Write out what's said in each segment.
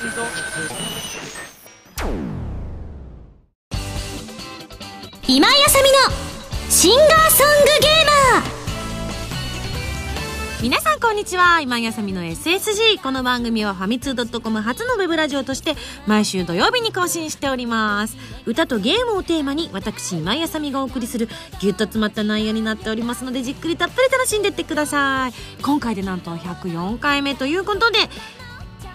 今井あさみのシンガーソングゲーマー。皆さんこんにちは。今井あさみの SSG この番組はファミツー .com 初のウェブラジオとして毎週土曜日に更新しております。歌とゲームをテーマに私今井あさみがお送りするぎゅっと詰まった内容になっておりますのでじっくりたっぷり楽しんでってください。今回でなんと104回目ということで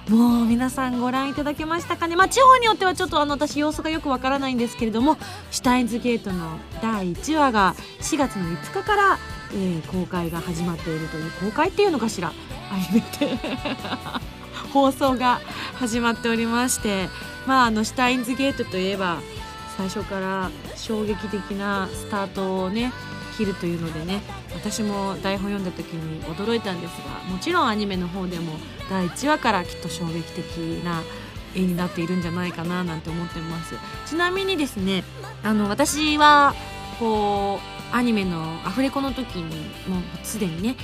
もう皆さんご覧いただけましたかね？まあ地方によってはちょっとあの私様子がよくわからないんですけれどもシュタインズゲートの第1話が4月の5日から、えー公開が始まっているという公開っていうのかしら？あめて。放送が始まっておりましてまああのシュタインズゲートといえば最初から衝撃的なスタートをね切るというのでね私も台本読んだ時に驚いたんですがもちろんアニメの方でも第1話からきっと衝撃的な絵になっているんじゃないかななんて思ってます。ちなみにですねあの私はこうアニメのアフレコの時にもうすでにね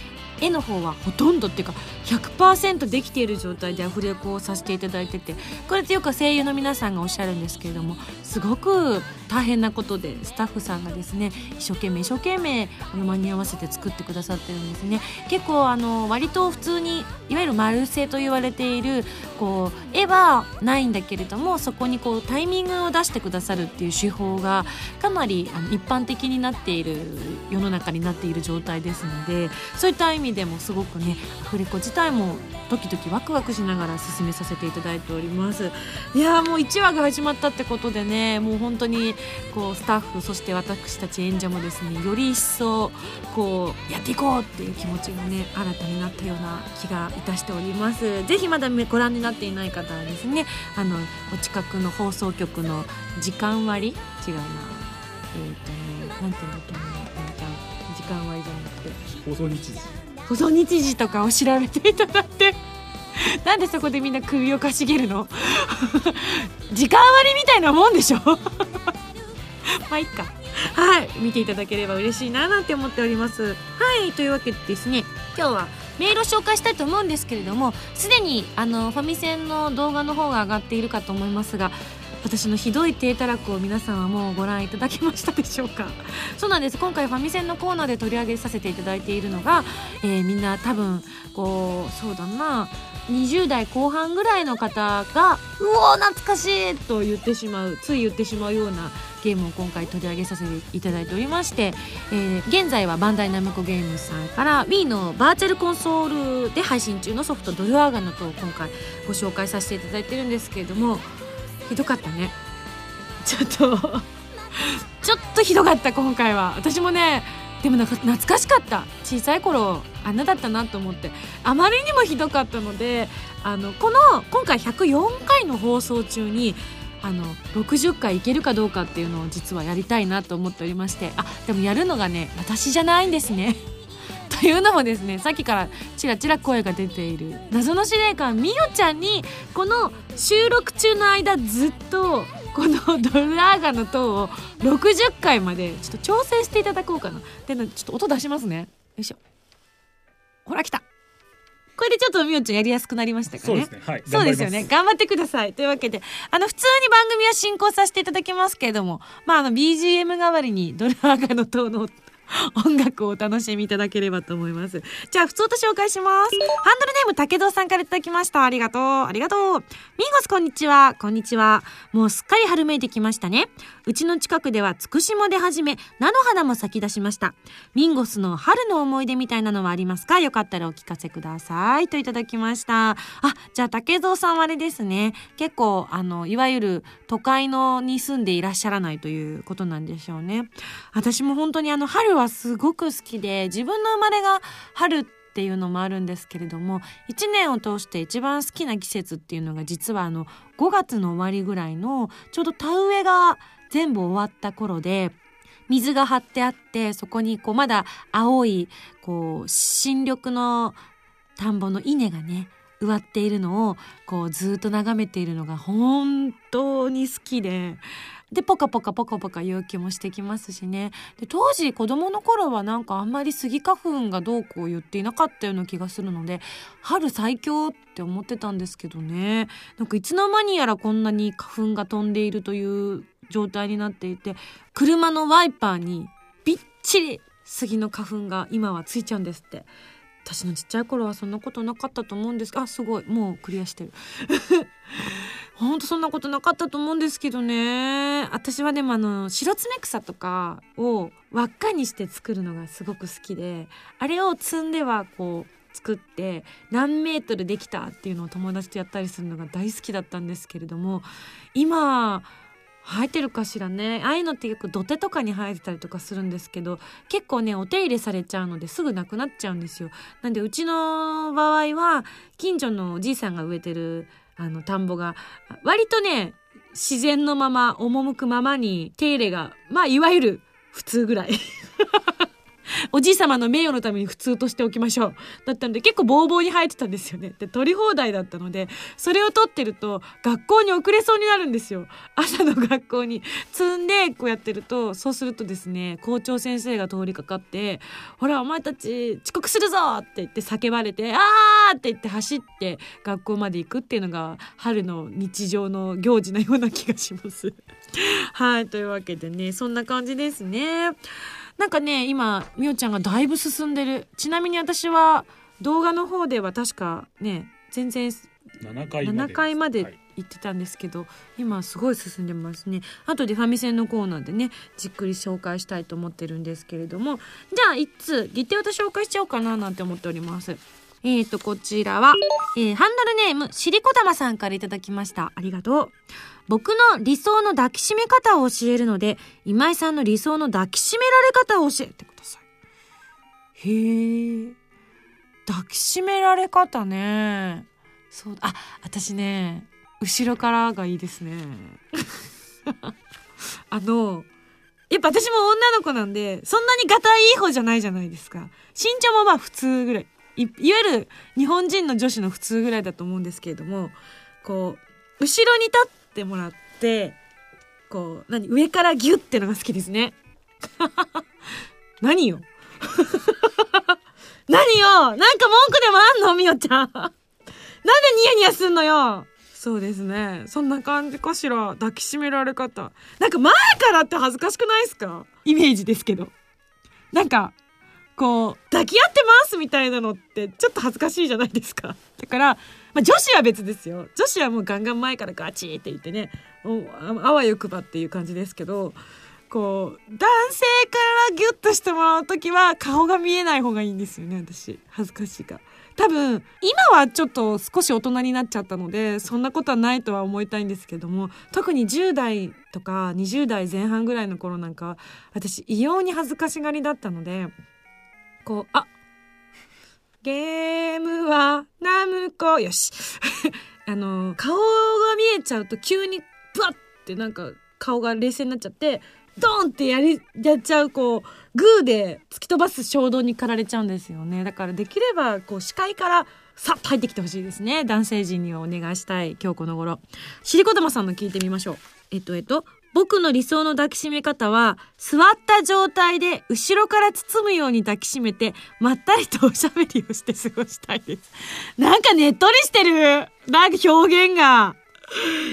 絵の方はほとんどっていうか100%できている状態でアフレコをさせていただいててこれってよく声優の皆さんがおっしゃるんですけれどもすごく大変なことでスタッフさんがですね一生懸命一生懸命あの間に合わせて作ってくださってるんですね。結構あの割と普通にいわゆる丸製と言われているこう絵はないんだけれどもそこにこうタイミングを出してくださるっていう手法がかなりあの一般的になっている世の中になっている状態ですのでそういった意味でもすごくねアフレコ自体もドキドキワクワクしながら進めさせていただいております。いやーもう1話が始まったってことでねもう本当にこうスタッフそして私たち演者もですねより一層こうやっていこうっていう気持ちがね新たになったような気がいたしております。ぜひまだご覧になっていない方はですねあのお近くの放送局の時間割違うな。えっ、とねなんていうんだっけな時間割じゃなくて。放送日時。放送日時とかを調べていただいて。なんでそこでみんな首をかしげるの？時間割みたいなもんでしょ？まあいっか。はい。見ていただければ嬉しいななんて思っております。はい。というわけでですね今日はメールを紹介したいと思うんですけれどもすでにあのファミセンの動画の方が上がっているかと思いますが私のひどい低たらくを皆さんはもうご覧いただけましたでしょうか？そうなんです今回ファミセンのコーナーで取り上げさせていただいているのが、えーみんな多分こうそうだな20代後半ぐらいの方が「うお懐かしい!」と言ってしまうつい言ってしまうようなゲームを今回取り上げさせていただいておりまして、えー現在はバンダイナムコゲームさんから Wii のバーチャルコンソールで配信中のソフト「ドルアーガノ」と今回ご紹介させていただいてるんですけれどもひどかったね。ちょっと。ちょっとひどかった今回は。私もねでもなんか懐かしかった。小さい頃あんなだったなと思って。あまりにもひどかったのであのこの今回104回の放送中にあの60回いけるかどうかっていうのを実はやりたいなと思っておりまして。あでもやるのがね私じゃないんですね。というのもですねさっきからちらちら声が出ている。謎の司令官みよちゃんにこの収録中の間ずっとこのドルアーガの塔を60回までちょっと調整していただこうかな。でちょっと音出しますね。よいしょ。ほら来た。これでちょっとみよちゃんやりやすくなりましたかね。そうですね。はい。そうですよね。頑張ってください。というわけであの普通に番組は進行させていただきますけれどもまああの BGM 代わりにドルアーガの塔の音楽をお楽しみいただければと思います。じゃあ、普通と紹介します。ハンドルネーム、竹堂さんからいただきました。ありがとう。ありがとう。ミンゴス、こんにちは。こんにちは。もうすっかり春めいてきましたね。うちの近くではつくしも出始め、菜の花も咲き出しました。ミンゴスの春の思い出みたいなのはありますか？よかったらお聞かせください。といただきました。あ、じゃあ、竹蔵さんはあれですね。結構、あの、いわゆる都会のに住んでいらっしゃらないということなんでしょうね。私も本当にあの、春はすごく好きで、自分の生まれが春っていうのもあるんですけれども一年を通して一番好きな季節っていうのが実はあの5月の終わりぐらいのちょうど田植えが全部終わった頃で水が張ってあってそこにこうまだ青いこう新緑の田んぼの稲がね植わっているのをこうずっと眺めているのが本当に好きででポカポカポカポカ陽気もしてきますしね。で当時子供の頃はなんかあんまりスギ花粉がどうこう言っていなかったような気がするので春最強って思ってたんですけどね。なんかいつの間にやらこんなに花粉が飛んでいるという状態になっていて車のワイパーにびっちり杉の花粉が今はついちゃうんですって。私のちっちゃい頃はそんなことなかったと思うんです。あすごい。もうクリアしてる。ほんとそんなことなかったと思うんですけどね。私はでもあの白爪草とかを輪っかにして作るのがすごく好きであれを積んではこう作って何メートルできたっていうのを友達とやったりするのが大好きだったんですけれども今生えてるかしらね。ああいうのってよく土手とかに生えてたりとかするんですけど結構ねお手入れされちゃうのですぐなくなっちゃうんですよ。なんでうちの場合は近所のおじいさんが植えてるあの田んぼが割とね自然のまま赴くままに手入れがまあいわゆる普通ぐらい。おじい様の名誉のために普通としておきましょう。だったので結構ボーボーに生えてたんですよね。で、取り放題だったので、それを取ってると学校に遅れそうになるんですよ。朝の学校に積んでこうやってると、そうするとですね、校長先生が通りかかって、ほら、お前たち遅刻するぞって言って叫ばれて、あーって言って走って学校まで行くっていうのが春の日常の行事のような気がします。はい、というわけでね、そんな感じですね。なんかね今みおちゃんがだいぶ進んでる。ちなみに私は動画の方では確かね全然7回まで7回まではい。行ってたんですけど、今すごい進んでますね。後でファミセンのコーナーでねじっくり紹介したいと思ってるんですけれども。じゃあ一通ギテオタ紹介しちゃおうかななんて思っております。えーとこちらは、えーハンドルネームしりこたまさんからいただきました。ありがとう僕の理想の抱きしめ方を教えるので今井さんの理想の抱きしめられ方を教えてください。へえ。抱きしめられ方ね。そうあ私ね後ろからがいいですね。あのやっぱ私も女の子なんでそんなにガタイいい方じゃないじゃないですか。身長もまあ普通ぐらい。いいわゆる日本人の女子の普通ぐらいだと思うんですけれどもこう後ろに立ってもらってこう何上からギュッてのが好きですね。何よ？何よ？なんか文句でもあんの？みおちゃん。なんでニヤニヤすんのよ？そうですね。そんな感じかしら。抱きしめられ方。なんか前からって恥ずかしくないですか？イメージですけど。なんかこう抱き合ってますみたいなのってちょっと恥ずかしいじゃないですか。だから、まあ、女子は別ですよ。女子はもうガンガン前からガチって言ってね。あわよくばっていう感じですけどこう男性からギュッとしてもらう時は顔が見えない方がいいんですよね私。恥ずかしいか多分今はちょっと少し大人になっちゃったのでそんなことはないとは思いたいんですけども特に10代とか20代前半ぐらいの頃なんか私異様に恥ずかしがりだったのでこうあゲームはナムコ。よし。あの顔が見えちゃうと急にブワッてなんか顔が冷静になっちゃってドンってやりやっちゃうこうグーで突き飛ばす衝動に駆られちゃうんですよね。だからできればこう視界からさっと入ってきてほしいですね。男性陣にはお願いしたい今日この頃。しりこたまさんの聞いてみましょう。えっとえっと僕の理想の抱きしめ方は座った状態で後ろから包むように抱きしめてまったりとおしゃべりをして過ごしたいです。なんかねっとりしてる。なんか表現が。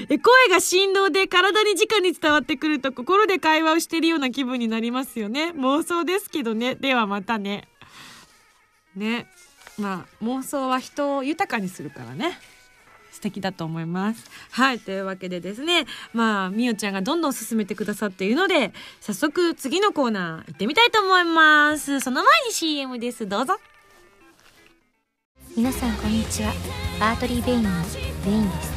え声が振動で体に直に伝わってくると心で会話をしてるような気分になりますよね。妄想ですけどね。ではまたね。ね。まあ妄想は人を豊かにするからね。素敵だと思います。はいというわけでですねまあみおちゃんがどんどん進めてくださっているので早速次のコーナー行ってみたいと思います。その前に CM です。どうぞ。皆さんこんにちは。アートリー・ベインのベインです。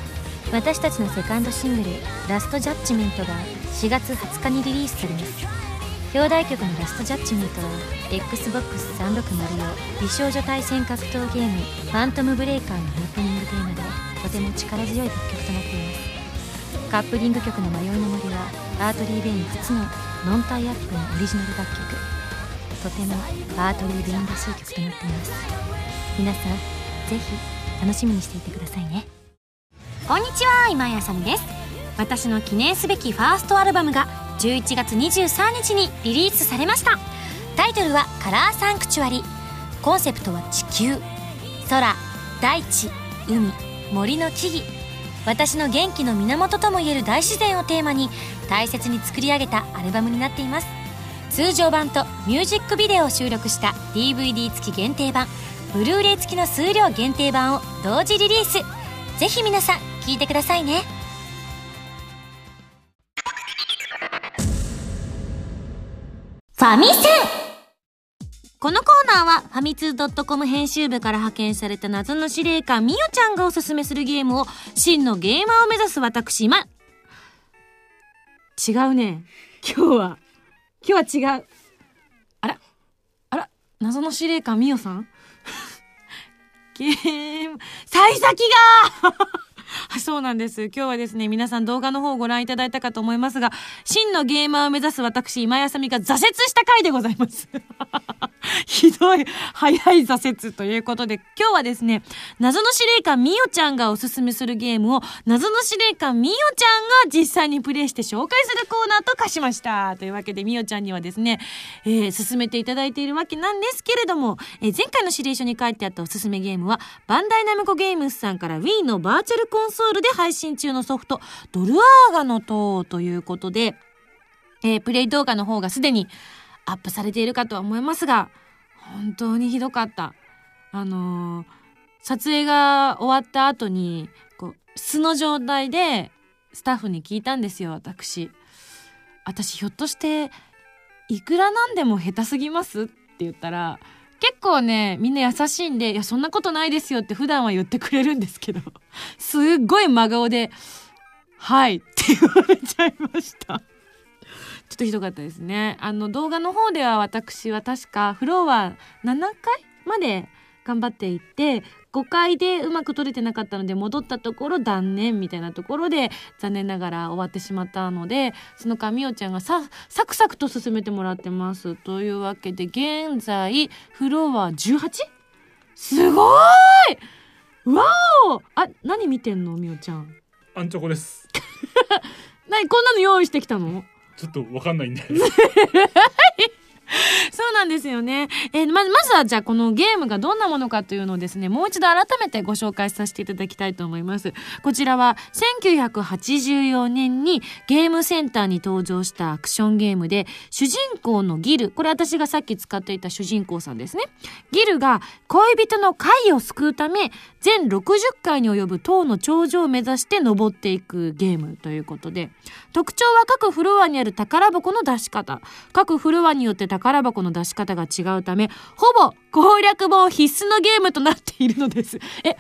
私たちのセカンドシングル「ラストジャッジメント」が4月20日にリリースされます。表題曲の「ラストジャッジメント」は XBOX360 用美少女対戦格闘ゲーム「ファントムブレイカー」のオープニングテーマでても力強い楽曲となっています。カップリング曲の「迷いの森」はARTERY VEIN 初のノンタイアップのオリジナル楽曲とても ARTERY VEIN らしい曲となっています。皆さんぜひ楽しみにしていてくださいね。こんにちは今井麻美です。私の記念すべきファーストアルバムが11月23日にリリースされました。タイトルは「 COLOR SANCTUARY」コンセプトは地球。空大地海。森の木々。私の元気の源ともいえる大自然をテーマに大切に作り上げたアルバムになっています。通常版とミュージックビデオを収録した DVD 付き限定版ブルーレイ付きの数量限定版を同時リリース。ぜひ皆さん聴いてくださいね。ファミセン。このコーナーはファミツー .com 編集部から派遣された謎の司令官みよちゃんがおすすめするゲームを真のゲーマーを目指す私ま違うね。今日は今日は違う。あらあら謎の司令官みよさん？ゲーム幸先が！そうなんです。今日はですね、皆さん動画の方をご覧いただいたかと思いますが、真のゲーマーを目指す私、今やさみが挫折した回でございます。ひどい、早い挫折ということで、今日はですね、謎の司令官みおちゃんがおすすめするゲームを、謎の司令官みおちゃんが実際にプレイして紹介するコーナーと化しました。というわけで、みおちゃんにはですね、えー、進めていただいているわけなんですけれども、えー、前回の指令書に書いてあったおすすめゲームは、バンダイナムコゲームスさんから Wii のバーチャルコンンソールで配信中のソフト、ドルアーガの塔ということで、えー、プレイ動画の方がすでにアップされているかとは思いますが、本当にひどかった。あのー、撮影が終わった後に、こう、素の状態でスタッフに聞いたんですよ、私。私ひょっとして、いくらなんでも下手すぎます？って言ったら、結構ね、みんな優しいんで、いや、そんなことないですよって普段は言ってくれるんですけど、すっごい真顔で、はいって言われちゃいました。ちょっとひどかったですね。あの動画の方では私は確かフロア7回まで頑張っていって5回でうまく撮れてなかったので戻ったところ断念みたいなところで残念ながら終わってしまったのでそのかみおちゃんがさサクサクと進めてもらってます。というわけで現在フロア 18? すごい！わお！あ何見てんの？みおちゃん。アンチョコです。何こんなの用意してきたの？ちょっとわかんないんで そうなんですよね。えー、ま、まずはじゃあこのゲームがどんなものかというのをですね、もう一度改めてご紹介させていただきたいと思います。こちらは1984年にゲームセンターに登場したアクションゲームで、主人公のギル、これ私がさっき使っていた主人公さんですね。ギルが恋人の貝を救うため、全60回に及ぶ塔の頂上を目指して登っていくゲームということで、特徴は各フロアにある宝箱の出し方。各フロアによって宝箱の出し方が違うため、ほぼ攻略本必須のゲームとなっているのです。え、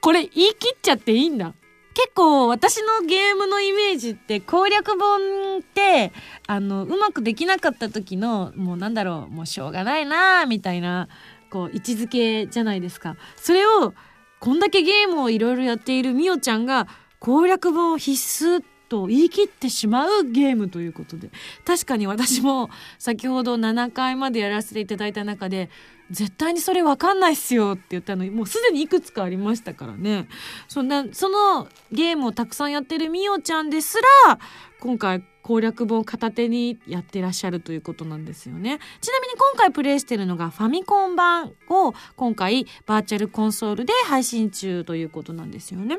これ言い切っちゃっていいんだ？結構私のゲームのイメージって攻略本ってあのうまくできなかった時のもうなんだろうもうしょうがないなみたいなこう位置づけじゃないですかそれをこんだけゲームをいろいろやっているみおちゃんが攻略本必須と言い切ってしまうゲームということで。確かに私も先ほど7回までやらせていただいた中で絶対にそれ分かんないっすよって言ったのもうすでにいくつかありましたからね。そんなそのゲームをたくさんやってるみおちゃんですら今回攻略本片手にやってらっしゃるということなんですよね。ちなみに今回プレイしてるのがファミコン版を今回バーチャルコンソールで配信中ということなんですよね、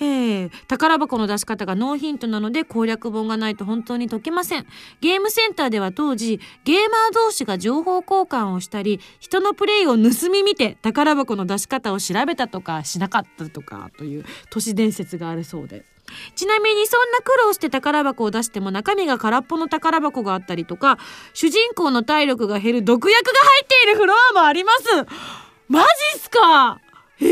えー、宝箱の出し方がノーヒントなので攻略本がないと本当に解けません。ゲームセンターでは当時ゲーマー同士が情報交換をしたり人のプレイを盗み見て宝箱の出し方を調べたとかしなかったとかという都市伝説があるそうで。ちなみにそんな苦労して宝箱を出しても中身が空っぽの宝箱があったりとか、主人公の体力が減る毒薬が入っているフロアもあります。マジっすか？えー、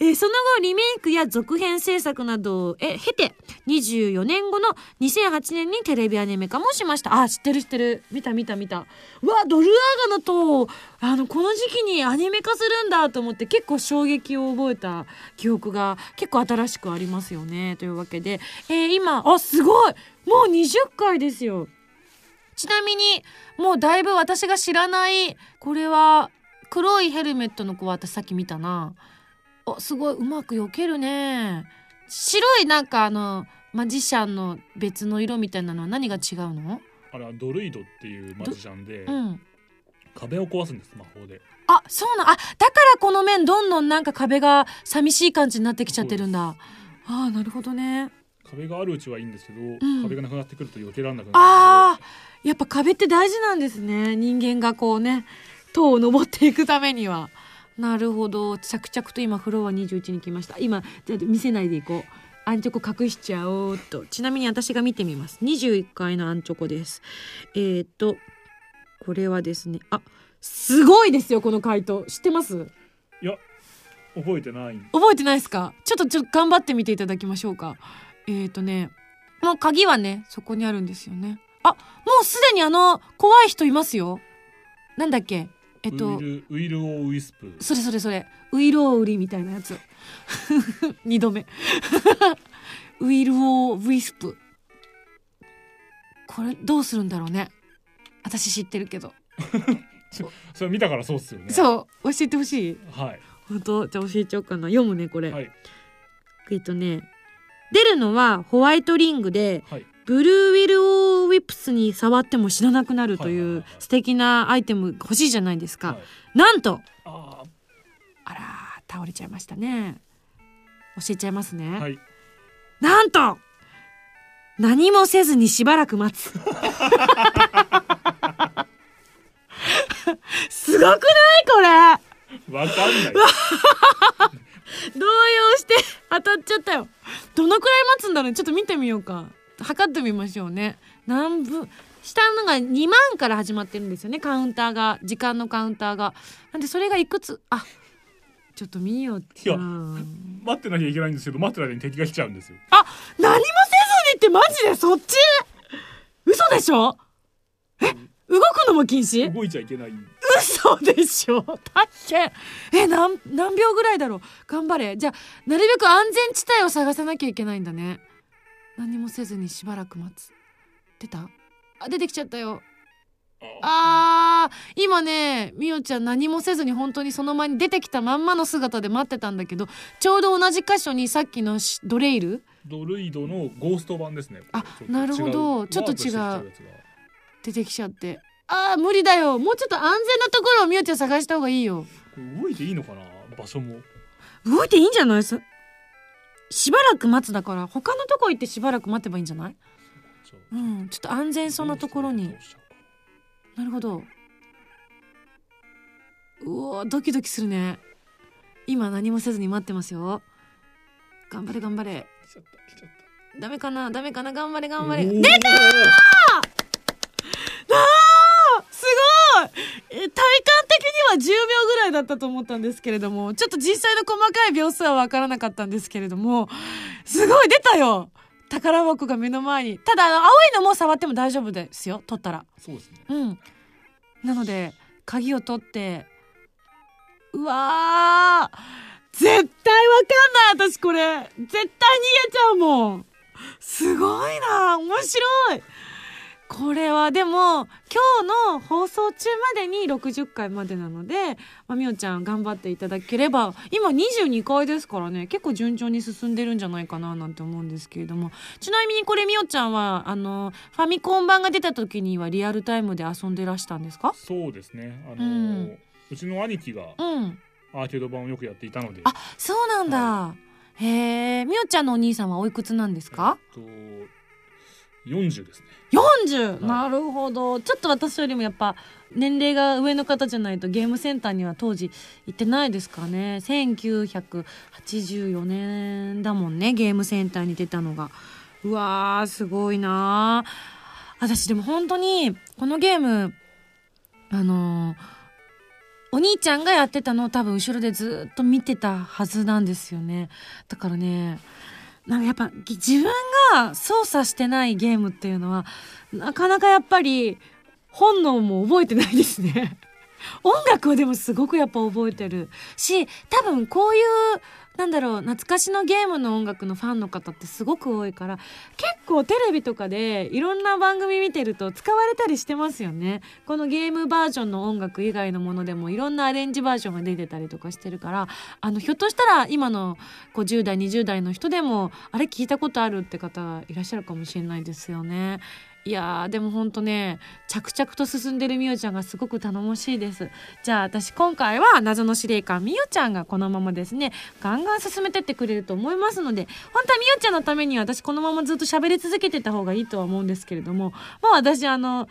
えー、その後リメイクや続編制作などを経て24年後の2008年にテレビアニメ化もしました。あ知ってる知ってる。見た見た見た。うわドルアーガの塔あのこの時期にアニメ化するんだと思って結構衝撃を覚えた記憶が結構新しくありますよね。というわけで、えー、今あすごい！もう20回ですよ。ちなみにもうだいぶ私が知らないこれは黒いヘルメットの子は私さっき見たな。あすごいうまく避けるね。白いなんかあのマジシャンの別の色みたいなのは何が違うの？あれはドルイドっていうマジシャンで、うん。壁を壊すんです魔法で。あそうなんあだからこの面どんどんなんか壁が寂しい感じになってきちゃってるんだ。ああなるほどね。壁があるうちはいいんですけど、ん。壁がなくなってくると避けられなくなるああやっぱ壁って大事なんですね。人間がこうね塔を登っていくためにはなるほど。着々と今フロア21に来ました。今じゃあ見せないでいこう。アンチョコ隠しちゃおうっと。ちなみに私が見てみます。21階のアンチョコです。えー、っとこれはですねあすごいですよこの回答。知ってます？いや覚えてない覚えてないですか？ちょっとちょっと頑張ってみていただきましょうか。えー、とねもう鍵はねそこにあるんですよね。あもうすでにあの怖い人いますよ。なんだっけ？えっとウイルウイルオーウィスプそれそれそれ。ウイローウリみたいなやつ。二度目。ウイルオーウィスプこれどうするんだろうね。私知ってるけど、それ見たからそうっすよね。そう。教えてほしい。はい。本当？じゃあ教えちゃおうかな。読むねこれ、はい。えっとね。出るのはホワイトリングではい。ブルーウィップスに触っても知らなくなるという素敵なアイテム欲しいじゃないですか、はい。なんとああらー倒れちゃいましたね。教えちゃいますね、ーはい。なんと何もせずにしばらく待つ。すごくない？これ。わかんない。動揺して当たっちゃったよ。どのくらい待つんだろうちょっと見てみようか。測ってみましょうね何分下のが2万から始まってるんですよね。カウンターが時間のカウンターが。なんでそれがいくつあちょっと見よういやな待ってなきゃいけないんですけど待ってる間に敵が来ちゃうんですよ。あ何もせずにってマジで？そっち？嘘でしょ？え動くのも禁止？動いちゃいけない。嘘でしょ？大変え何何秒ぐらいだろう？頑張れ。じゃあなるべく安全地帯を探さなきゃいけないんだね。何もせずにしばらく待つ出た？あ出てきちゃったよ。あ。ー今ねみおちゃん何もせずに本当にその前に出てきたまんまの姿で待ってたんだけどちょうど同じ箇所にさっきのしドレイル？ドルイドのゴースト版ですねあなるほど。ちょっと違う。出てきちゃって。あー無理だよ。もうちょっと安全なところをみおちゃん探した方がいいよ。動いていいのかな？場所も。動いていいんじゃない？すしばらく待つだから他のとこ行ってしばらく待てばいいんじゃない？うんちょっと安全そうなところに。なるほど。うおードキドキするね。今何もせずに待ってますよ。頑張れ頑張れ。ダメかな？ダメかな？頑張れ頑張れ。出たすごい！え体感的には10秒ぐらいだったと思ったんですけれどもちょっと実際の細かい秒数は分からなかったんですけれどもすごい出たよ宝箱が目の前に。ただあの青いのも触っても大丈夫ですよ。取ったら。そうですね。うんなので鍵を取ってうわー絶対わかんない私これ。絶対逃げちゃうもん。すごいな面白いこれはでも今日の放送中までに60回までなので、まあ、みおちゃん頑張っていただければ今22回ですからね結構順調に進んでるんじゃないかななんて思うんですけれども。ちなみにこれみおちゃんはあのファミコン版が出た時にはリアルタイムで遊んでらしたんですか？そうですね。あのーうん。うちの兄貴がうん。アーケード版をよくやっていたので。あそうなんだ、へえみおちゃんのお兄さんはおいくつなんですか？えっと40ですね。40! はい。なるほど。ちょっと私よりもやっぱ年齢が上の方じゃないとゲームセンターには当時行ってないですかね。1984年だもんねゲームセンターに出たのが。うわーすごいなー。私でも本当にこのゲームあのーお兄ちゃんがやってたのを多分後ろでずっと見てたはずなんですよね。だからねなんかやっぱ自分が操作してないゲームっていうのはなかなかやっぱり本能も覚えてないですね。音楽はでもすごくやっぱ覚えてる。し多分こういうなんだろう懐かしのゲームの音楽のファンの方ってすごく多いから結構テレビとかでいろんな番組見てると使われたりしてますよねこのゲームバージョンの音楽以外のものでもいろんなアレンジバージョンが出てたりとかしてるからあのひょっとしたら今のこう10代20代の人でもあれ聞いたことあるって方いらっしゃるかもしれないですよね。いやーでもほんとね着々と進んでるみおちゃんがすごく頼もしいです。じゃあ私今回は謎の司令官みおちゃんがこのままですねガンガン進めてってくれると思いますので本当はみおちゃんのために私このままずっと喋り続けてた方がいいとは思うんですけれどももう私あの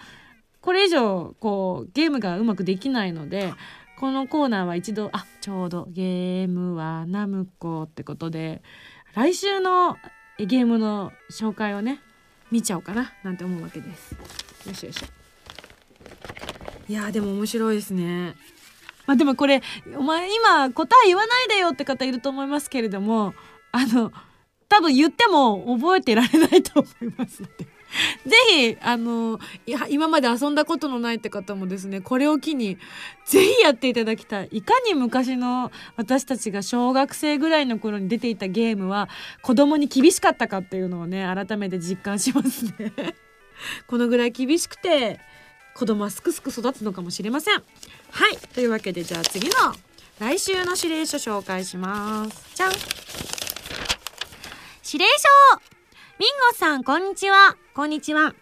これ以上こうゲームがうまくできないのでこのコーナーは一度あちょうどゲームはナムコってことで来週のゲームの紹介をね見ちゃおうかななんて思うわけです。よしよし。いやーでも面白いですね。まあでもこれお前今答え言わないでよって方いると思いますけれどもあの多分言っても覚えてられないと思いますので ぜひ、あの、今まで遊んだことのないって方もですね、これを機に、ぜひやっていただきたい。いかに昔の私たちが小学生ぐらいの頃に出ていたゲームは、子供に厳しかったかっていうのをね、改めて実感しますね。このぐらい厳しくて、子供はすくすく育つのかもしれません。はい。というわけで、じゃあ次の、来週の指令書紹介します。じゃん指令書ミンゴさん、こんにちは。こんにちは。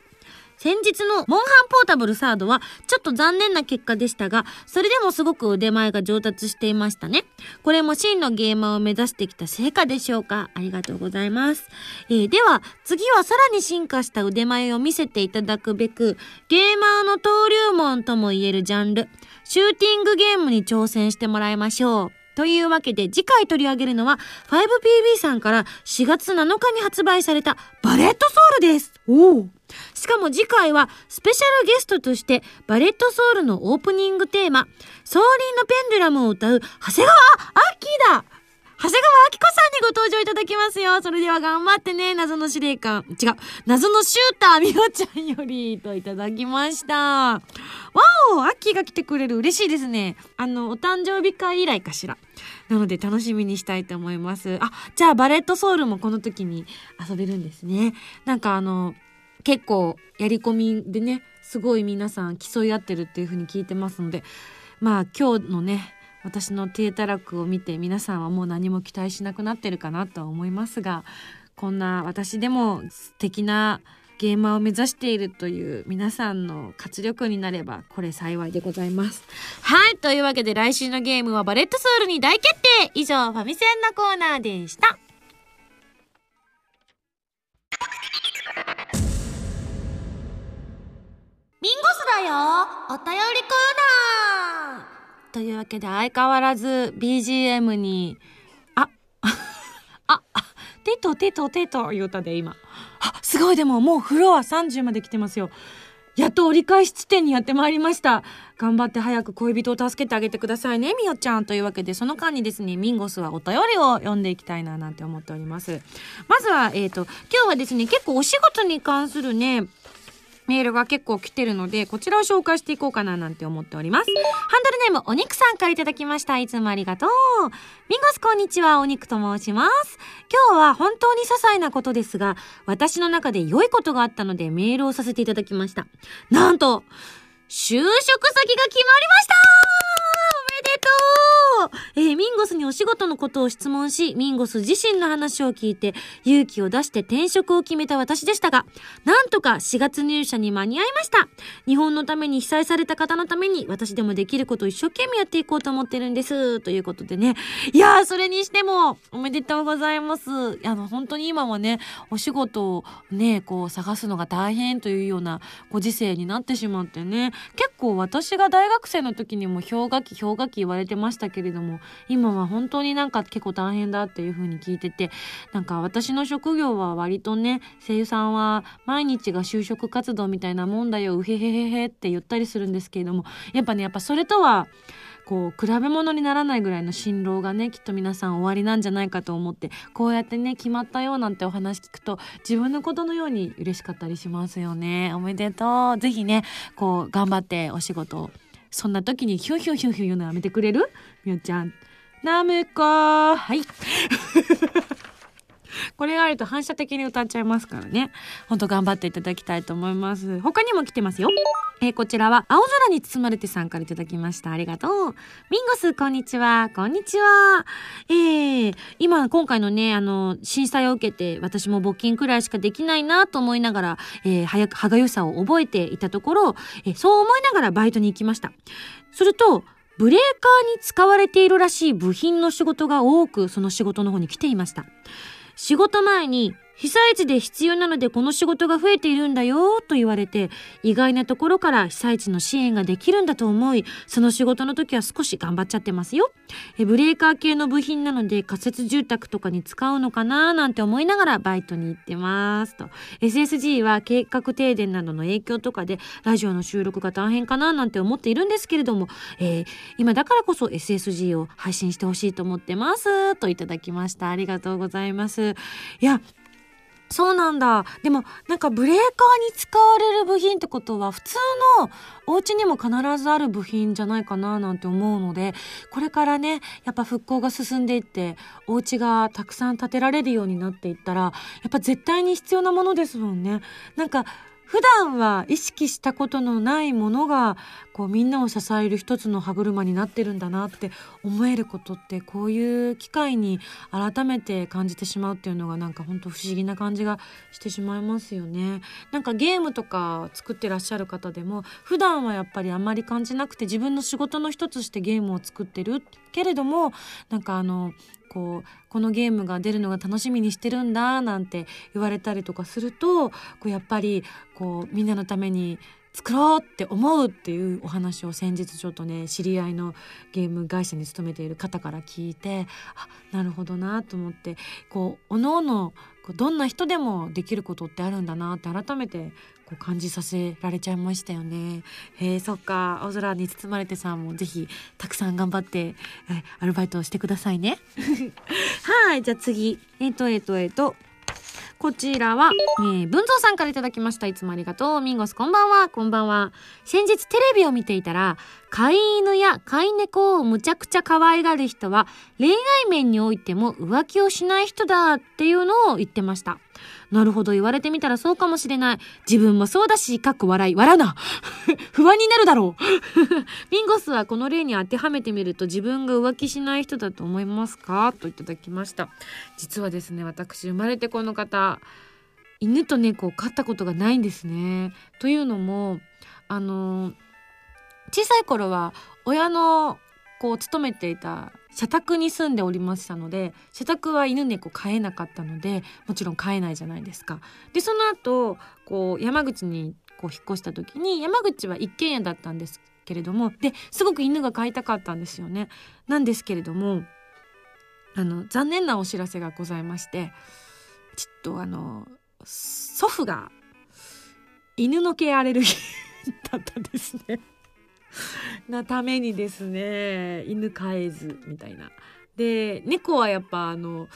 先日のモンハンポータブルサードはちょっと残念な結果でしたが、それでもすごく腕前が上達していましたね。これも真のゲーマーを目指してきた成果でしょうか？ありがとうございます。えー、では、次はさらに進化した腕前を見せていただくべく、ゲーマーの登竜門とも言えるジャンル、シューティングゲームに挑戦してもらいましょう。というわけで次回取り上げるのは 5PB さんから4月7日に発売されたバレットソウルです。おしかも次回はスペシャルゲストとしてバレットソウルのオープニングテーマ「ソーリンのペンデュラム」を歌う長谷川アッキーだ長谷川明子さんにご登場いただきますよ。それでは頑張ってね。謎の司令官。違う。謎のシューターみおちゃんよりといただきました。わおアッキーが来てくれる。嬉しいですね。あの、お誕生日会以来かしら。なので楽しみにしたいと思います。あ、じゃあバレットソウルもこの時に遊べるんですね。なんかあの、結構やり込みでね、すごい皆さん競い合ってるっていう風に聞いてますので、まあ今日のね、私の低たらくを見て皆さんはもう何も期待しなくなってるかなとは思いますがこんな私でも素敵なゲーマーを目指しているという皆さんの活力になればこれ幸いでございます。はいというわけで来週のゲームはバレットソウルに大決定以上ファミセンのコーナーでした。ミンゴスだよお便りコーナーというわけで相変わらず BGM に、あ、あ、あ、テトテトテト言うたで今。あ、すごいでももうフロア30まで来てますよ。やっと折り返し地点にやってまいりました。頑張って早く恋人を助けてあげてくださいね、みよちゃん。というわけで、その間にですね、ミンゴスはお便りを読んでいきたいな、なんて思っております。まずは、えっ、ー、と、今日はですね、結構お仕事に関するね、メールが結構来てるので、こちらを紹介していこうかななんて思っております。ハンドルネーム、お肉さんからいただきました。いつもありがとう。ミンゴスこんにちは、お肉と申します。今日は本当に些細なことですが、私の中で良いことがあったのでメールをさせていただきました。なんと、就職先が決まりましたえー、ミンゴスにお仕事のことを質問し、ミンゴス自身の話を聞いて、勇気を出して転職を決めた私でしたが、なんとか4月入社に間に合いました。日本のために被災された方のために、私でもできることを一生懸命やっていこうと思ってるんです。ということでね。いやー、それにしても、おめでとうございます。あの、本当に今はね、お仕事をね、こう探すのが大変というようなご時世になってしまってね、結構私が大学生の時にも氷河期、氷河期言われてましたけれども、も今は本当になんか結構大変だっていう風に聞いてて、なんか私の職業は割とね、声優さんは毎日が就職活動みたいなもんだよ、うへへへへって言ったりするんですけれども、やっぱね、やっぱそれとは、こう比べ物にならないぐらいの辛労がねきっと皆さん終わりなんじゃないかと思ってこうやってね決まったよなんてお話聞くと自分のことのように嬉しかったりしますよね。おめでとう。ぜひねこう頑張ってお仕事そんな時にヒュンヒュンヒュンヒュン言うのやめてくれる？みおちゃん。ナムコはい。これがあると反射的に歌っちゃいますからね。ほんと頑張っていただきたいと思います。他にも来てますよ。えーこちらは青空に包まれてさんからいただきました。ありがとう。ミンゴス、こんにちは。こんにちは。えー、今、今回のね、あの、震災を受けて、私も募金くらいしかできないなと思いながら、えー、早く、歯がゆさを覚えていたところ、えーそう思いながらバイトに行きました。すると、ブレーカーに使われているらしい部品の仕事が多く、その仕事の方に来ていました。仕事前に、被災地で必要なのでこの仕事が増えているんだよと言われて、意外なところから被災地の支援ができるんだと思い、その仕事の時は少し頑張っちゃってますよ。えブレーカー系の部品なので仮設住宅とかに使うのかななんて思いながらバイトに行ってますと。SSG は計画停電などの影響とかでラジオの収録が大変かななんて思っているんですけれども、えー今だからこそ SSG を配信してほしいと思ってますといただきました。ありがとうございます。いや、そうなんだ。でも、なんかブレーカーに使われる部品ってことは、普通のお家にも必ずある部品じゃないかななんて思うので、これからね、やっぱ復興が進んでいって、お家がたくさん建てられるようになっていったら、やっぱ絶対に必要なものですもんね。なんか、普段は意識したことのないものがこうみんなを支える一つの歯車になってるんだなって思えることってこういう機会に改めて感じてしまうっていうのがなんか本当不思議な感じがしてしまいますよね。なんかゲームとか作ってらっしゃる方でも普段はやっぱりあんまり感じなくて自分の仕事の一つしてゲームを作ってるけれどもなんかあのこうこのゲームが出るのが楽しみにしてるんだなんて言われたりとかするとこうやっぱりこうみんなのために作ろうって思うっていうお話を先日ちょっとね知り合いのゲーム会社に勤めている方から聞いてあなるほどなと思ってこうおのおのどんな人でもできることってあるんだなって改めてこう感じさせられちゃいましたよね。へえそっか青空に包まれてさんもぜひたくさん頑張ってえアルバイトをしてくださいね。はいじゃあ次えっ、とえっ、とえっ、とこちらは、えー、文蔵さんからいただきました。いつもありがとう。ミンゴスこんばんは。こんばんは。先日テレビを見ていたら、飼い犬や飼い猫をむちゃくちゃ可愛がる人は、恋愛面においても浮気をしない人だっていうのを言ってました。なるほど、言われてみたらそうかもしれない。自分もそうだし、かっこ笑い。笑うな 不安になるだろう ミンゴスはこの例に当てはめてみると自分が浮気しない人だと思いますか？といただきました。実はですね、私生まれてこの方、犬と猫を飼ったことがないんですね。というのも、あの、小さい頃は親のこう勤めていた社宅に住んでおりましたので社宅は犬猫飼えなかったのでもちろん飼えないじゃないですか。でその後こう山口にこう引っ越した時に山口は一軒家だったんですけれどもですごく犬が飼いたかったんですよね。なんですけれどもあの残念なお知らせがございましてちょっとあの祖父が犬の毛アレルギーだったんですね。なためにですね犬飼えずみたいな。で猫はやっぱあの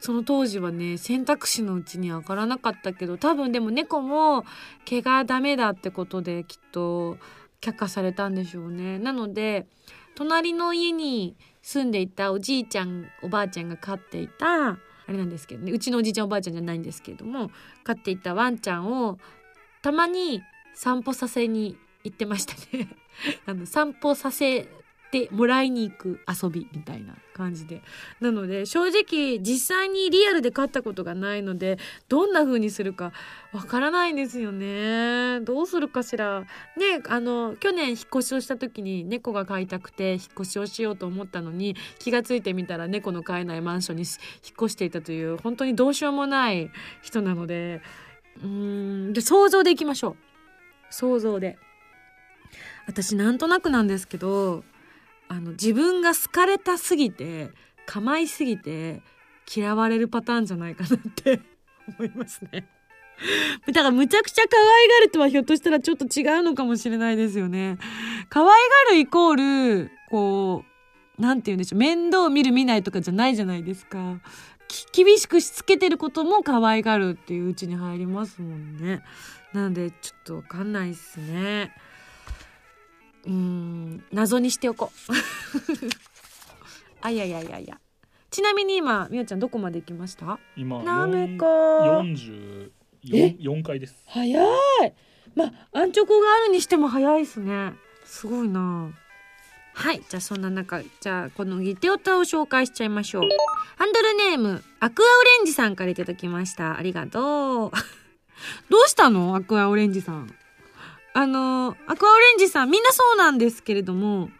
その当時はね選択肢のうちに上がらなかったけど多分でも猫も毛がダメだってことできっと却下されたんでしょうね。なので隣の家に住んでいたおじいちゃんおばあちゃんが飼っていたあれなんですけどねうちのおじいちゃんおばあちゃんじゃないんですけれども飼っていたワンちゃんをたまに散歩させに行ってましたね。あの散歩させてもらいに行く遊びみたいな感じで。なので正直実際にリアルで飼ったことがないのでどんな風にするかわからないんですよね。どうするかしら。ねあの去年引っ越しをした時に猫が飼いたくて引っ越しをしようと思ったのに気がついてみたら猫の飼えないマンションに引っ越していたという本当にどうしようもない人なので。うーんで想像でいきましょう。想像で。私なんとなくなんですけどあの自分が好かれたすぎて構いすぎて嫌われるパターンじゃないかなって 思いますね。だからむちゃくちゃ可愛がるとはひょっとしたらちょっと違うのかもしれないですよね。可愛がるイコールこうなんて言うんでしょう面倒見る見ないとかじゃないじゃないですか。厳しくしつけてることも可愛がるっていううちに入りますもんね。なのでちょっとわかんないっすね。うーん謎にしておこう。あいやいやいやいや。ちなみに今みおちゃんどこまで行きました？今なめこ44え？4回です。早い。まあ安直があるにしても早いですね。すごいな。はいじゃあそんな中じゃあこのギテオタを紹介しちゃいましょう。ハンドルネームアクアオレンジさんからいただきました。ありがとう。どうしたの？アクアオレンジさんあのアクアオレンジさんみんなそうなんですけれども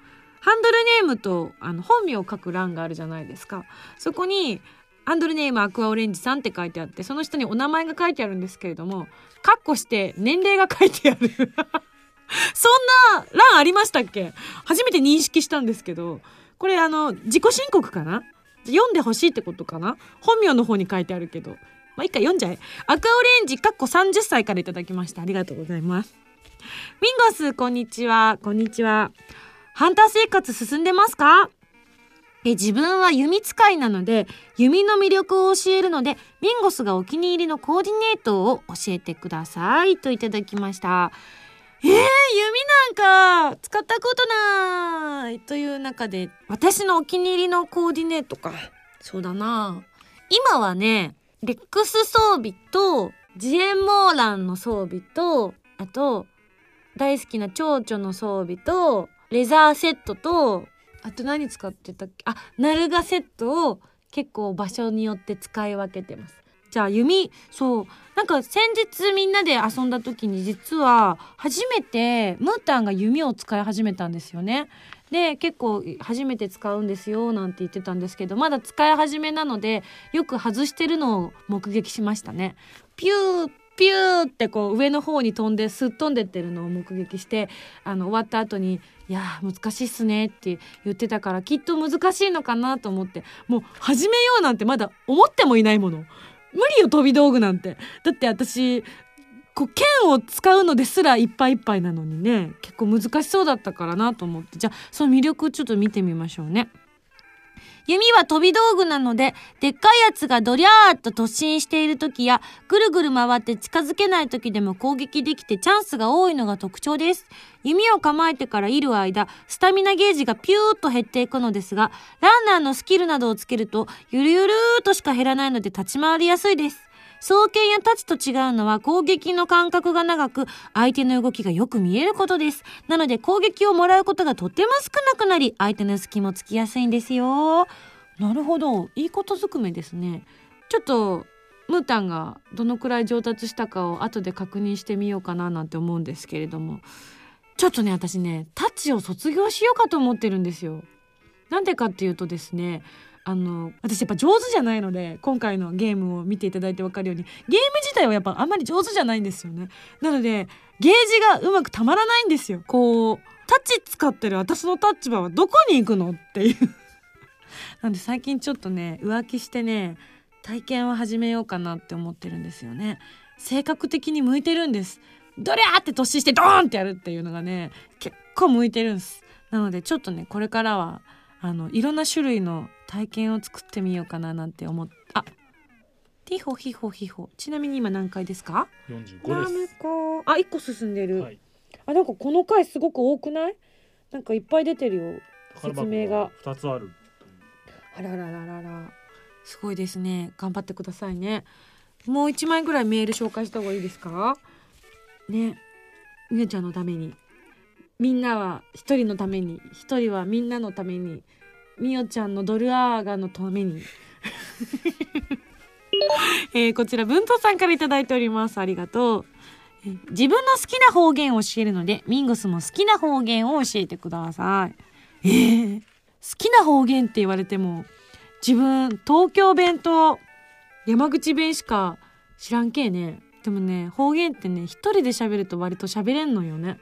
ハンドルネームとあの本名を書く欄があるじゃないですかそこにハンドルネームアクアオレンジさんって書いてあってその下にお名前が書いてあるんですけれどもカッコして年齢が書いてある そんな欄ありましたっけ？初めて認識したんですけどこれあの自己申告かな？読んでほしいってことかな？本名の方に書いてあるけどまあ、一回読んじゃえ。アクアオレンジ、かっこ30歳からいただきました。ありがとうございます。ミンゴス、こんにちは。こんにちは。ハンター生活進んでますか？え自分は弓使いなので、弓の魅力を教えるので、ミンゴスがお気に入りのコーディネートを教えてください。といただきました。えー、弓なんか使ったことないという中で、私のお気に入りのコーディネートか。そうだな今はね、レックス装備と、ジエンモーランの装備と、あと、大好きな蝶々の装備と、レザーセットと、あと何使ってたっけ？あ、ナルガセットを結構場所によって使い分けてます。じゃあ弓、そう。なんか先日みんなで遊んだ時に実は初めてムータンが弓を使い始めたんですよね。で結構初めて使うんですよなんて言ってたんですけどまだ使い始めなのでよく外してるのを目撃しましたね。ピューピューってこう上の方に飛んですっ飛んでってるのを目撃してあの終わった後に「いやー難しいっすね」って言ってたからきっと難しいのかなと思ってもう始めようなんてまだ思ってもいないもの。無理よ飛び道具なんて。だって私こう剣を使うのですらいっぱいいっぱいなのにね結構難しそうだったからなと思って。じゃあその魅力ちょっと見てみましょうね。弓は飛び道具なので、でっかいやつがドリャーっと突進している時や、ぐるぐる回って近づけない時でも攻撃できてチャンスが多いのが特徴です。弓を構えてからいる間、スタミナゲージがピューっと減っていくのですが、ランナーのスキルなどをつけると、ゆるゆるーっとしか減らないので立ち回りやすいです。双剣や太刀と違うのは攻撃の間隔が長く相手の動きがよく見えることです。なので攻撃をもらうことがとても少なくなり相手の隙もつきやすいんですよ。なるほど。いいことずくめですね。ちょっとムータンがどのくらい上達したかを後で確認してみようかななんて思うんですけれども。ちょっとね、私ね、タッチを卒業しようかと思ってるんですよ。なんでかっていうとですね、あの、私やっぱ上手じゃないので、今回のゲームを見ていただいてわかるように、ゲーム自体はやっぱあんまり上手じゃないんですよね。なので、ゲージがうまくたまらないんですよ。こう、タッチ使ってる私の立場はどこに行くのっていう。なんで最近ちょっとね、浮気してね、体験を始めようかなって思ってるんですよね。性格的に向いてるんです。ドリャーって突進してドーンってやるっていうのがね、結構向いてるんです。なのでちょっとね、これからは、あの、いろんな種類の体験を作ってみようかななんて思っ、あ、ヒホヒホヒホ。ちなみに今何回ですか？45なめですこあ、1個進んでる。はいあ、なんかこの回すごく多くない？なんかいっぱい出てるよ。説明が2つあるあららららら。すごいですね。頑張ってくださいね。もう一枚ぐらいメール紹介した方がいいですか？ね。みゆちゃんのために。みんなは一人のために。一人はみんなのために。みよちゃんのドルアーガのために。えーこちら文藤さんからいただいております。ありがとう。えー自分の好きな方言を教えるので、ミンゴスも好きな方言を教えてください。えー、好きな方言って言われても、自分、東京弁と山口弁しか知らんけえね。でもね、方言ってね、一人で喋ると割と喋れんのよね。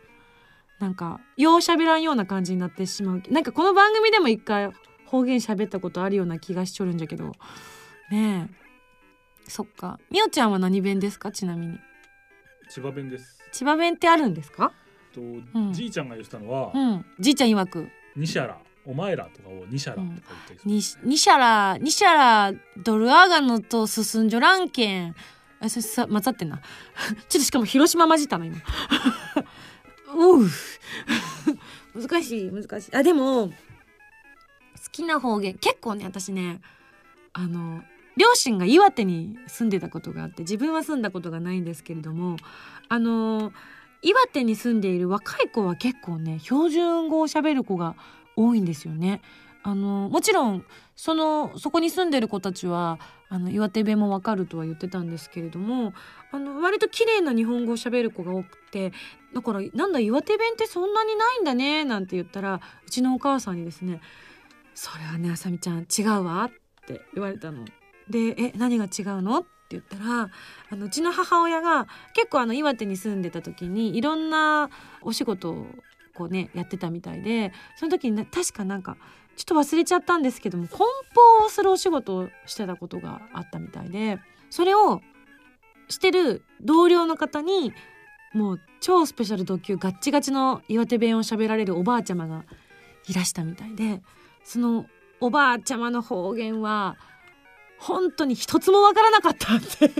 なんか、よう喋らんような感じになってしまう。なんかこの番組でも一回方言喋ったことあるような気がしちょるんじゃけど。ねえ。そっか。みおちゃんは何弁ですか？ちなみに。千葉弁です千葉弁ってあるんですか？と、んじいちゃんが言ってたのはうん。じいちゃん曰く。「ニシャラお前ら」とかを「ニシャラ」とか言ったりする、に、にしゃら、にしゃら、ドルアーガノと進んじょらんけん。あ、それさ、混ざってんな。ちょっとしかも広島混じったの、今。うう。難しい難しいあでも好きな方言結構ね私ねあの両親が岩手に住んでたことがあって自分は住んだことがないんですけれどもあの岩手に住んでいる若い子は結構ね標準語を喋る子が多いんですよね。あのもちろんそのそこに住んでる子たちはあの岩手弁もわかるとは言ってたんですけれどもあの割と綺麗な日本語を喋る子が多くてだからなんだ岩手弁ってそんなにないんだねなんて言ったらうちのお母さんにですね「それはねあさみちゃん違うわ」って言われたの。で「え何が違うの?」って言ったらあのうちの母親が結構あの岩手に住んでた時にいろんなお仕事をこうねやってたみたいでその時に、確かなんかちょっと忘れちゃったんですけども梱包をするお仕事をしてたことがあったみたいでそれをしてる同僚の方にもう超スペシャル特急ガッチガチの岩手弁を喋られるおばあちゃまがいらしたみたいでそのおばあちゃまの方言は本当に一つもわからなかったって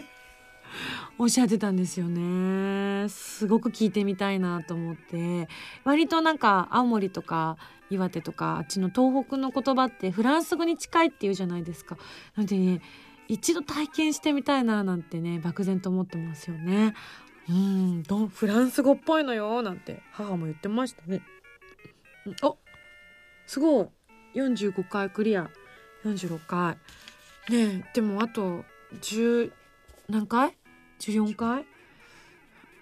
おっしゃってたんですよねすごく聞いてみたいなと思って割となんか青森とか岩手とかあっちの東北の言葉ってフランス語に近いっていうじゃないですか。なのでね一度体験してみたいななんてね漠然と思ってますよね。うんどフランス語っぽいのよなんて母も言ってましたね。おすごい45回クリア46回ねでもあと10何回 ?14 回？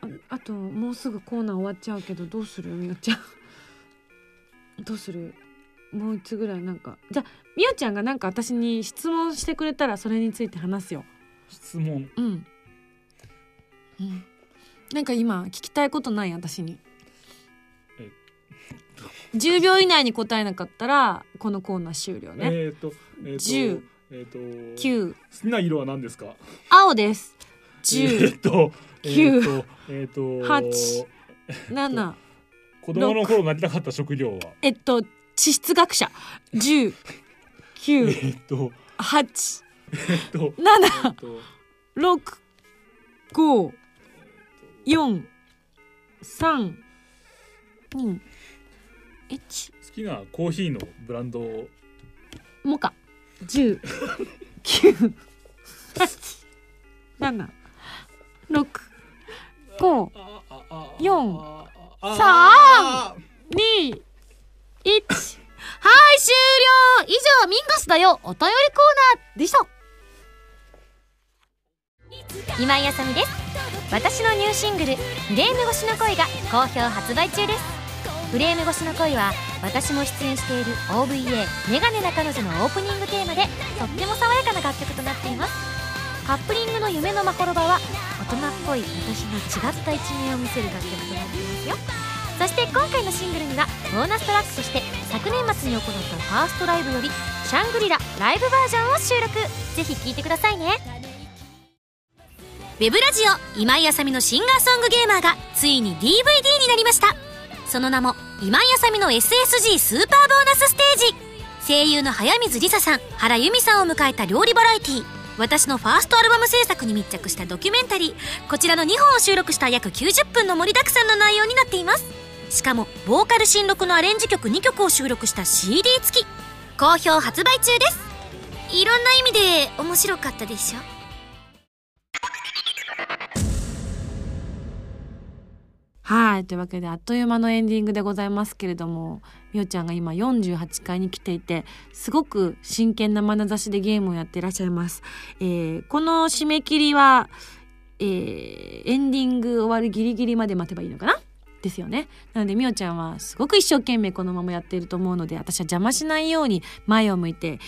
ああともうすぐコーナー終わっちゃうけどどうする？みよちゃん。どうする？もう一つぐらいなんか？じゃあみおちゃんがなんか私に質問してくれたらそれについて話すよ。質問？うん。うん。なんか今聞きたいことない？私に。え10秒以内に答えなかったらこのコーナー終了ね、えっ、とえっ、と。10えっ、と9好きな色は何ですか？青です。え10っ、と九。えっ、とえっ、と八。7子供の頃なりたかった職業は？えっと地質学者。10 9えっ、と8えっ、と7えっ、と六。五。四。三。二。一。好きなコーヒーのブランドを。モカ十九八七六五四三二一はい終了。以上ミンゴスだよ。お便りコーナーでした。今井あさみです。私のニューシングル「フレーム越しの恋」が好評発売中です。フレーム越しの恋は私も出演している OVA「メガネな彼女」のオープニングテーマでとっても爽やかな楽曲となっています。カップリングの夢のまほろばは大人っぽい私の違った一面を見せる楽曲となっていますよ。そして今回のシングルにはボーナストラックとして昨年末に行ったファーストライブより「シャングリラ」ライブバージョンを収録。ぜひ聴いてくださいね。ウェブラジオ今井あさみのシンガーソングゲーマーがついに DVD になりました。その名も今井あさみの SSG スーパーボーナスステージ。声優の早水梨沙さん原由美さんを迎えた料理バラエティー。私のファーストアルバム制作に密着したドキュメンタリー。こちらの2本を収録した約90分の盛りだくさんの内容になっています。しかもボーカル新録のアレンジ曲2曲を収録した CD 付き。好評発売中です。いろんな意味で面白かったでしょ？はい。というわけであっという間のエンディングでございますけれどもみおちゃんが今48階に来ていてすごく真剣な眼差しでゲームをやっていらっしゃいます、えーこの締め切りは、えーエンディング終わるギリギリまで待てばいいのかな？ですよね。なのでみおちゃんはすごく一生懸命このままやっていると思うので私は邪魔しないように前を向いて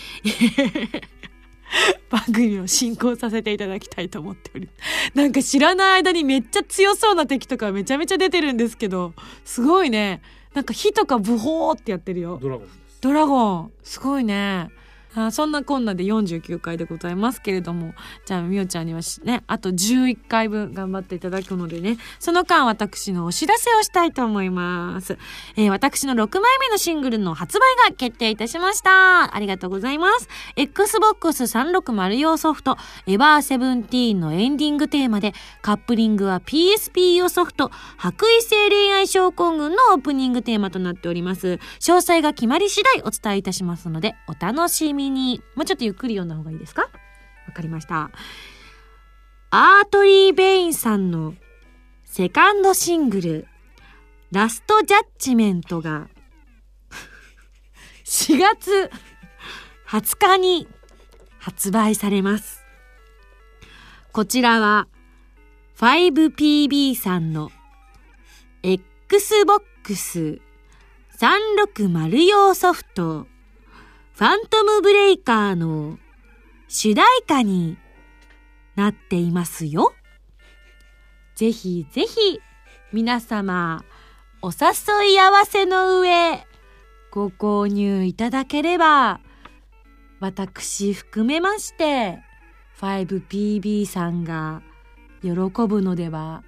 番組を進行させていただきたいと思っておりなんか知らない間にめっちゃ強そうな敵とかめちゃめちゃ出てるんですけどすごいね。なんか火とかブホーってやってるよ。ドラゴンです。ドラゴン。すごいねそんなこんなで49回でございますけれども、じゃあ、みおちゃんにはしね、あと11回分頑張っていただくのでね、その間私のお知らせをしたいと思います。えー私の6枚目のシングルの発売が決定いたしました。ありがとうございます。Xbox 360用ソフト、エヴァーセブンティーンのエンディングテーマで、カップリングは PSP 用ソフト、白衣性恋愛症候群のオープニングテーマとなっております。詳細が決まり次第お伝えいたしますので、お楽しみに。もうちょっとゆっくり読んだ方がいいですか？わかりました。アートリー・ベインさんのセカンドシングル、ラストジャッジメントが 4月20日に発売されます。こちらは 5PB さんの Xbox 360用ソフトファントムブレイカーの主題歌になっていますよ。ぜひぜひ皆様お誘い合わせの上ご購入いただければ私含めまして 5PB さんが喜ぶのでは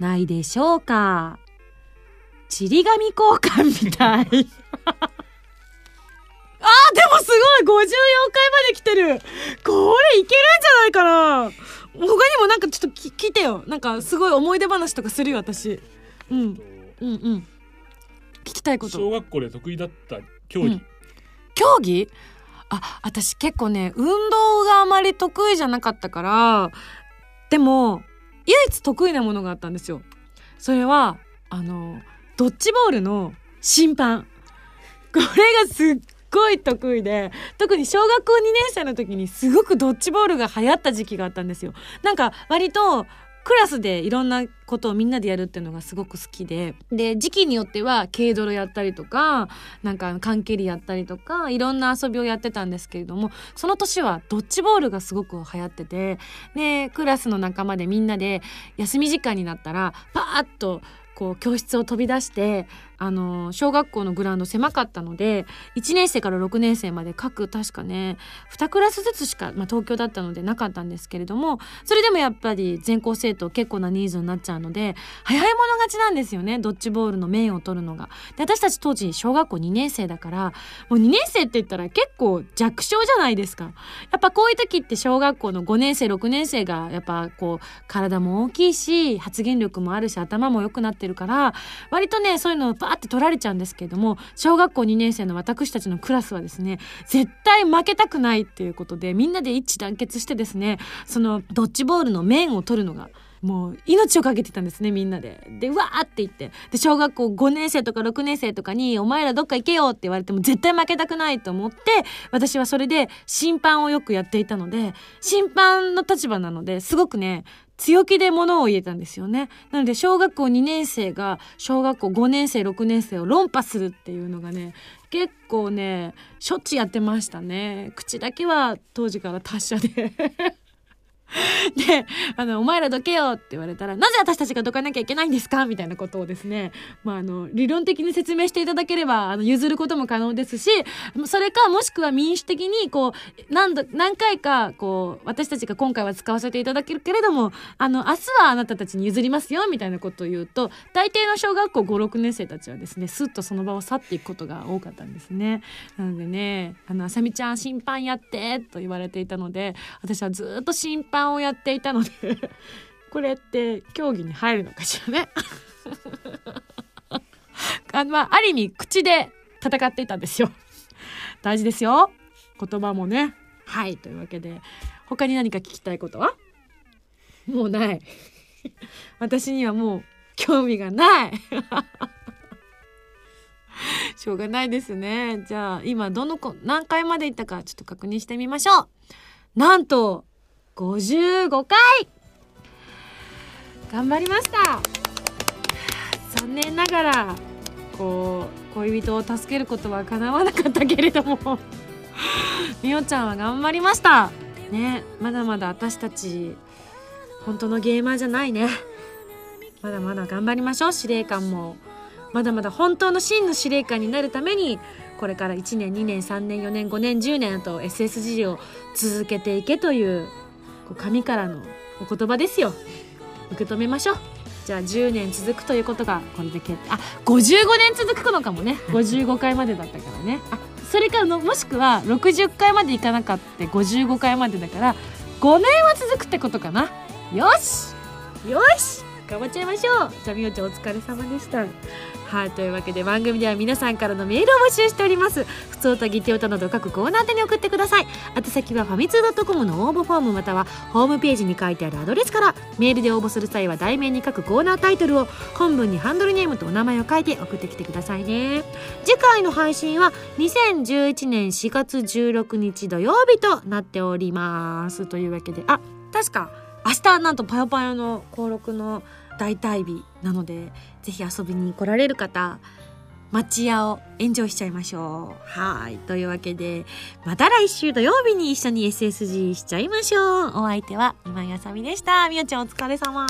ないでしょうか。ちり紙交換みたい。あー、でもすごい !54 回まで来てるこれいけるんじゃないかな他にもなんかちょっとき聞いてよ。なんかすごい思い出話とかするよ、私。うん。うんうん。聞きたいこと。小学校で得意だった競技、うん競技？あ私結構ね運動があまり得意じゃなかったからでも唯一得意なものがあったんですよそれはあのドッジボールの審判これがすっごい得意で特に小学校2年生の時にすごくドッジボールが流行った時期があったんですよ。なんか割とクラスでいろんなことをみんなでやるっていうのがすごく好きで。で時期によっては軽泥やったりとかなんか缶蹴りやったりとかいろんな遊びをやってたんですけれどもその年はドッジボールがすごく流行っててでクラスの仲間でみんなで休み時間になったらパーッとこう教室を飛び出してあの小学校のグラウンド狭かったので1年生から6年生まで各確かね2クラスずつしか、まあ、東京だったのでなかったんですけれどもそれでもやっぱり全校生徒結構な人数になっちゃうので早い者勝ちなんですよねドッジボールの面を取るのが。で私たち当時小学校2年生だからもう2年生って言ったら結構弱小じゃないですか。やっぱこういう時って小学校の5年生6年生がやっぱこう体も大きいし発言力もあるし頭も良くなってるから割とねそういうのをパーって取られちゃうんですけれども小学校2年生の私たちのクラスはですね絶対負けたくないっていうことでみんなで一致団結してですねそのドッジボールの面を取るのがもう命をかけてたんですねみんなで。でうわーって言ってで小学校5年生とか6年生とかに「お前らどっか行けよ」って言われても絶対負けたくないと思って私はそれで審判をよくやっていたので審判の立場なのですごくね強気で物を言えたんですよね。なので小学校2年生が小学校5年生6年生を論破するっていうのがね結構ねしょっちゅうやってましたね。口だけは当時から達者で。で、あの、お前らどけよって言われたら、なぜ私たちがどかなきゃいけないんですか？みたいなことをですね、まあ、あの、理論的に説明していただければ、あの、譲ることも可能ですし、それか、もしくは民主的に、こう、何度、何回か、こう、私たちが今回は使わせていただけるけれども、あの、明日はあなたたちに譲りますよ、みたいなことを言うと、大抵の小学校5、6年生たちはですね、スッとその場を去っていくことが多かったんですね。なのでね、あの、あさみちゃん審判やって、と言われていたので、私はずっと審判をやっていたので これって競技に入るのかしらね。あまあある意味口で戦っていたんですよ。大事ですよ。言葉もね。はい。というわけで他に何か聞きたいことは？もうない。私にはもう興味がない。しょうがないですね。じゃあ今どの子何回まで行ったかちょっと確認してみましょう。なんと55回。頑張りました。残念ながらこう恋人を助けることは叶わなかったけれども。みおちゃんは頑張りました。ねまだまだ私たち本当のゲーマーじゃないね。まだまだ頑張りましょう。司令官も。まだまだ本当の真の司令官になるためにこれから1年2年3年4年5年10年と SSG を続けていけというこう神からのお言葉ですよ。受け止めましょう。じゃあ10年続くということがこれで決定。あ55年続くのかもね。55回までだったからね。あそれからのもしくは60回までいかなかった。55回までだから5年は続くってことかな。よし。よし。頑張っちゃいましょう。じゃあみおちゃんお疲れ様でしたはいというわけで番組では皆さんからのメールを募集しております。普通とギテオタなど各コーナー宛に送ってください。宛先はファミツー .com の応募フォームまたはホームページに書いてあるアドレスから。メールで応募する際は題名に書くコーナータイトルを本文にハンドルネームとお名前を書いて送ってきてくださいね。次回の配信は2011年4月16日土曜日となっております。というわけであ確か明日なんとぱよぱよの登録の大退日なのでぜひ遊びに来られる方町屋をエンジョイしちゃいましょう。はい。というわけでまた来週土曜日に一緒に SSG しちゃいましょう。お相手は今井あさみでした。みおちゃんお疲れ様